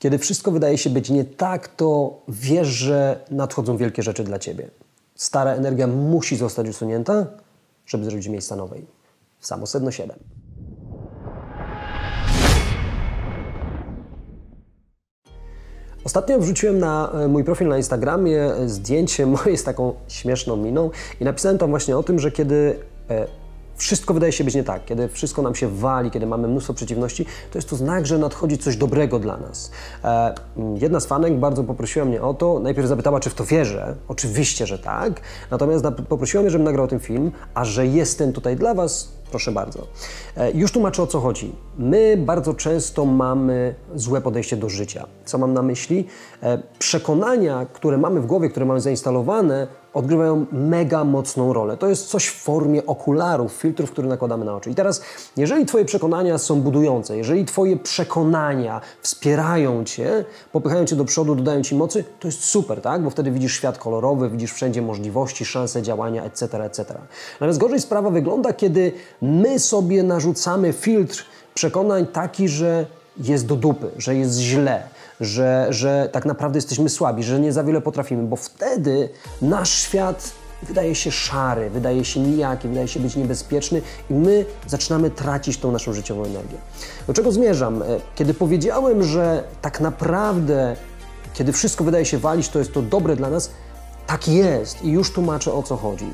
Kiedy wszystko wydaje się być nie tak, to wiesz, że nadchodzą wielkie rzeczy dla ciebie. Stara energia musi zostać usunięta, żeby zrobić miejsca nowej. Samo sedno 7. Ostatnio wrzuciłem na e, mój profil na Instagramie zdjęcie moje z taką śmieszną miną i napisałem tam właśnie o tym, że kiedy e, wszystko wydaje się być nie tak, kiedy wszystko nam się wali, kiedy mamy mnóstwo przeciwności, to jest to znak, że nadchodzi coś dobrego dla nas. E, jedna z fanek bardzo poprosiła mnie o to, najpierw zapytała, czy w to wierzę. Oczywiście, że tak. Natomiast poprosiła mnie, żebym nagrał ten film, a że jestem tutaj dla Was, Proszę bardzo. E, już tłumaczę o co chodzi. My bardzo często mamy złe podejście do życia. Co mam na myśli? E, przekonania, które mamy w głowie, które mamy zainstalowane, odgrywają mega mocną rolę. To jest coś w formie okularów, filtrów, które nakładamy na oczy. I teraz, jeżeli Twoje przekonania są budujące, jeżeli Twoje przekonania wspierają Cię, popychają Cię do przodu, dodają Ci mocy, to jest super, tak? Bo wtedy widzisz świat kolorowy, widzisz wszędzie możliwości, szanse działania, etc., etc. Natomiast gorzej sprawa wygląda, kiedy my sobie narzucamy filtr przekonań taki, że jest do dupy, że jest źle, że, że tak naprawdę jesteśmy słabi, że nie za wiele potrafimy, bo wtedy nasz świat wydaje się szary, wydaje się nijaki, wydaje się być niebezpieczny i my zaczynamy tracić tą naszą życiową energię. Do czego zmierzam? E, kiedy powiedziałem, że tak naprawdę, kiedy wszystko wydaje się walić, to jest to dobre dla nas, tak jest i już tłumaczę o co chodzi.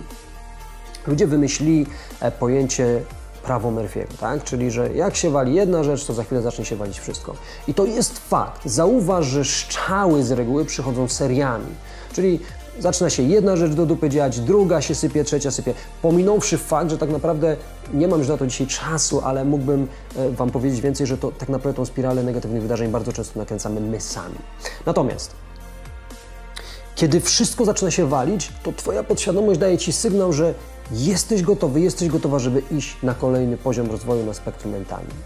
Ludzie wymyślili e, pojęcie prawo Murphy'ego, tak? Czyli, że jak się wali jedna rzecz, to za chwilę zacznie się walić wszystko. I to jest fakt. Zauważ, że szczały z reguły przychodzą seriami. Czyli zaczyna się jedna rzecz do dupy dziać, druga się sypie, trzecia sypie. Pominąwszy fakt, że tak naprawdę nie mam już na to dzisiaj czasu, ale mógłbym e, Wam powiedzieć więcej, że to tak naprawdę tą spiralę negatywnych wydarzeń bardzo często nakręcamy my sami. Natomiast kiedy wszystko zaczyna się walić, to Twoja podświadomość daje Ci sygnał, że jesteś gotowy, jesteś gotowa, żeby iść na kolejny poziom rozwoju na spektrum mentalnym.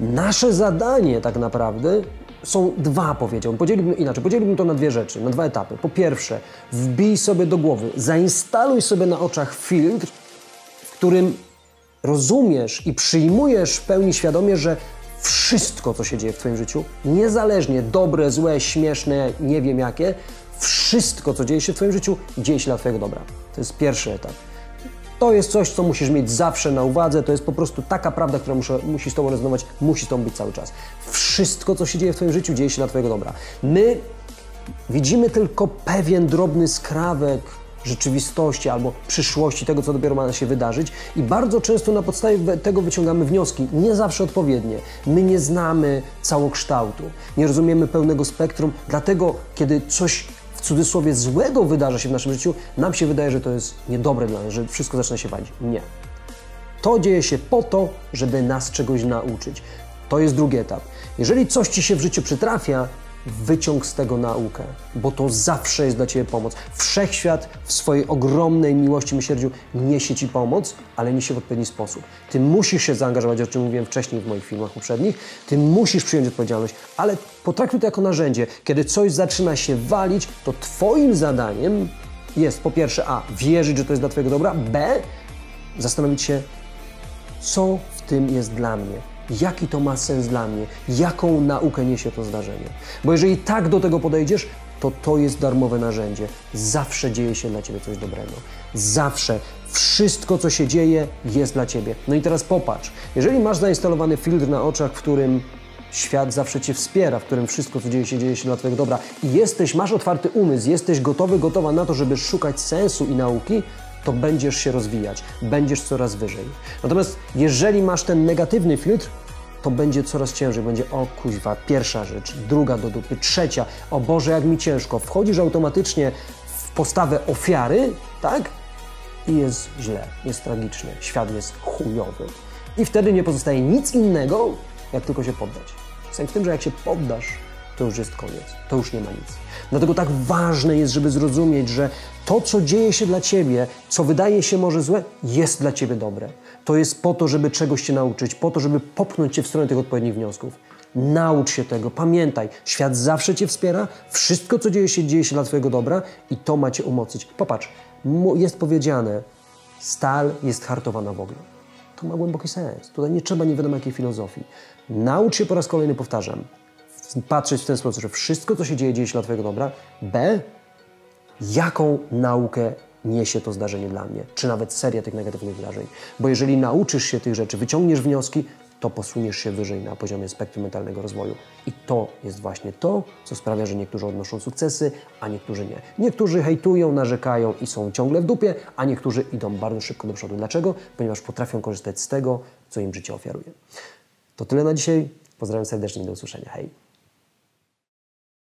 Nasze zadanie tak naprawdę są dwa, powiedziałbym. Podzieliłbym inaczej, podzieliłbym to na dwie rzeczy, na dwa etapy. Po pierwsze, wbij sobie do głowy, zainstaluj sobie na oczach filtr, w którym rozumiesz i przyjmujesz w pełni świadomie, że wszystko, co się dzieje w Twoim życiu, niezależnie dobre, złe, śmieszne, nie wiem jakie, wszystko, co dzieje się w Twoim życiu, dzieje się dla Twojego dobra. To jest pierwszy etap. To jest coś, co musisz mieć zawsze na uwadze. To jest po prostu taka prawda, która muszę, musi z Tobą rezonować, musi z Tobą być cały czas. Wszystko, co się dzieje w Twoim życiu, dzieje się dla Twojego dobra. My widzimy tylko pewien drobny skrawek rzeczywistości albo przyszłości, tego, co dopiero ma się wydarzyć, i bardzo często na podstawie tego wyciągamy wnioski, nie zawsze odpowiednie. My nie znamy całokształtu, nie rozumiemy pełnego spektrum, dlatego, kiedy coś cudzysłowie złego wydarza się w naszym życiu, nam się wydaje, że to jest niedobre dla nas, że wszystko zaczyna się walić. Nie. To dzieje się po to, żeby nas czegoś nauczyć. To jest drugi etap. Jeżeli coś Ci się w życiu przytrafia, wyciąg z tego naukę, bo to zawsze jest dla Ciebie pomoc. Wszechświat w swojej ogromnej miłości, miłosierdziu niesie Ci pomoc, ale niesie w odpowiedni sposób. Ty musisz się zaangażować, o czym mówiłem wcześniej w moich filmach poprzednich, Ty musisz przyjąć odpowiedzialność, ale potraktuj to jako narzędzie. Kiedy coś zaczyna się walić, to Twoim zadaniem jest po pierwsze A. Wierzyć, że to jest dla Twojego dobra, B. Zastanowić się, co w tym jest dla mnie jaki to ma sens dla mnie, jaką naukę niesie to zdarzenie. Bo jeżeli tak do tego podejdziesz, to to jest darmowe narzędzie. Zawsze dzieje się dla Ciebie coś dobrego. Zawsze. Wszystko, co się dzieje, jest dla Ciebie. No i teraz popatrz. Jeżeli masz zainstalowany filtr na oczach, w którym świat zawsze Cię wspiera, w którym wszystko, co dzieje się, dzieje się dla Twojego dobra i jesteś, masz otwarty umysł, jesteś gotowy, gotowa na to, żeby szukać sensu i nauki, to będziesz się rozwijać, będziesz coraz wyżej. Natomiast jeżeli masz ten negatywny filtr, to będzie coraz ciężej. Będzie o kuźwa, pierwsza rzecz, druga do dupy, trzecia, o Boże, jak mi ciężko. Wchodzisz automatycznie w postawę ofiary, tak? I jest źle, jest tragicznie, świat jest chujowy. I wtedy nie pozostaje nic innego, jak tylko się poddać. Sens w tym, że jak się poddasz, to już jest koniec, to już nie ma nic. Dlatego tak ważne jest, żeby zrozumieć, że to, co dzieje się dla Ciebie, co wydaje się może złe, jest dla Ciebie dobre. To jest po to, żeby czegoś Cię nauczyć, po to, żeby popchnąć Cię w stronę tych odpowiednich wniosków. Naucz się tego, pamiętaj, świat zawsze Cię wspiera, wszystko, co dzieje się, dzieje się dla Twojego dobra i to ma Cię umocnić. Popatrz, jest powiedziane, stal jest hartowana w ogóle. To ma głęboki sens. Tutaj nie trzeba nie wiadomo jakiej filozofii. Naucz się po raz kolejny, powtarzam, patrzeć w ten sposób, że wszystko, co się dzieje, dzieje się dla Twojego dobra. B. Jaką naukę niesie to zdarzenie dla mnie, czy nawet seria tych negatywnych wydarzeń. Bo jeżeli nauczysz się tych rzeczy, wyciągniesz wnioski, to posuniesz się wyżej na poziomie spektrum mentalnego rozwoju. I to jest właśnie to, co sprawia, że niektórzy odnoszą sukcesy, a niektórzy nie. Niektórzy hejtują, narzekają i są ciągle w dupie, a niektórzy idą bardzo szybko do przodu. Dlaczego? Ponieważ potrafią korzystać z tego, co im życie ofiaruje. To tyle na dzisiaj. Pozdrawiam serdecznie do usłyszenia. Hej!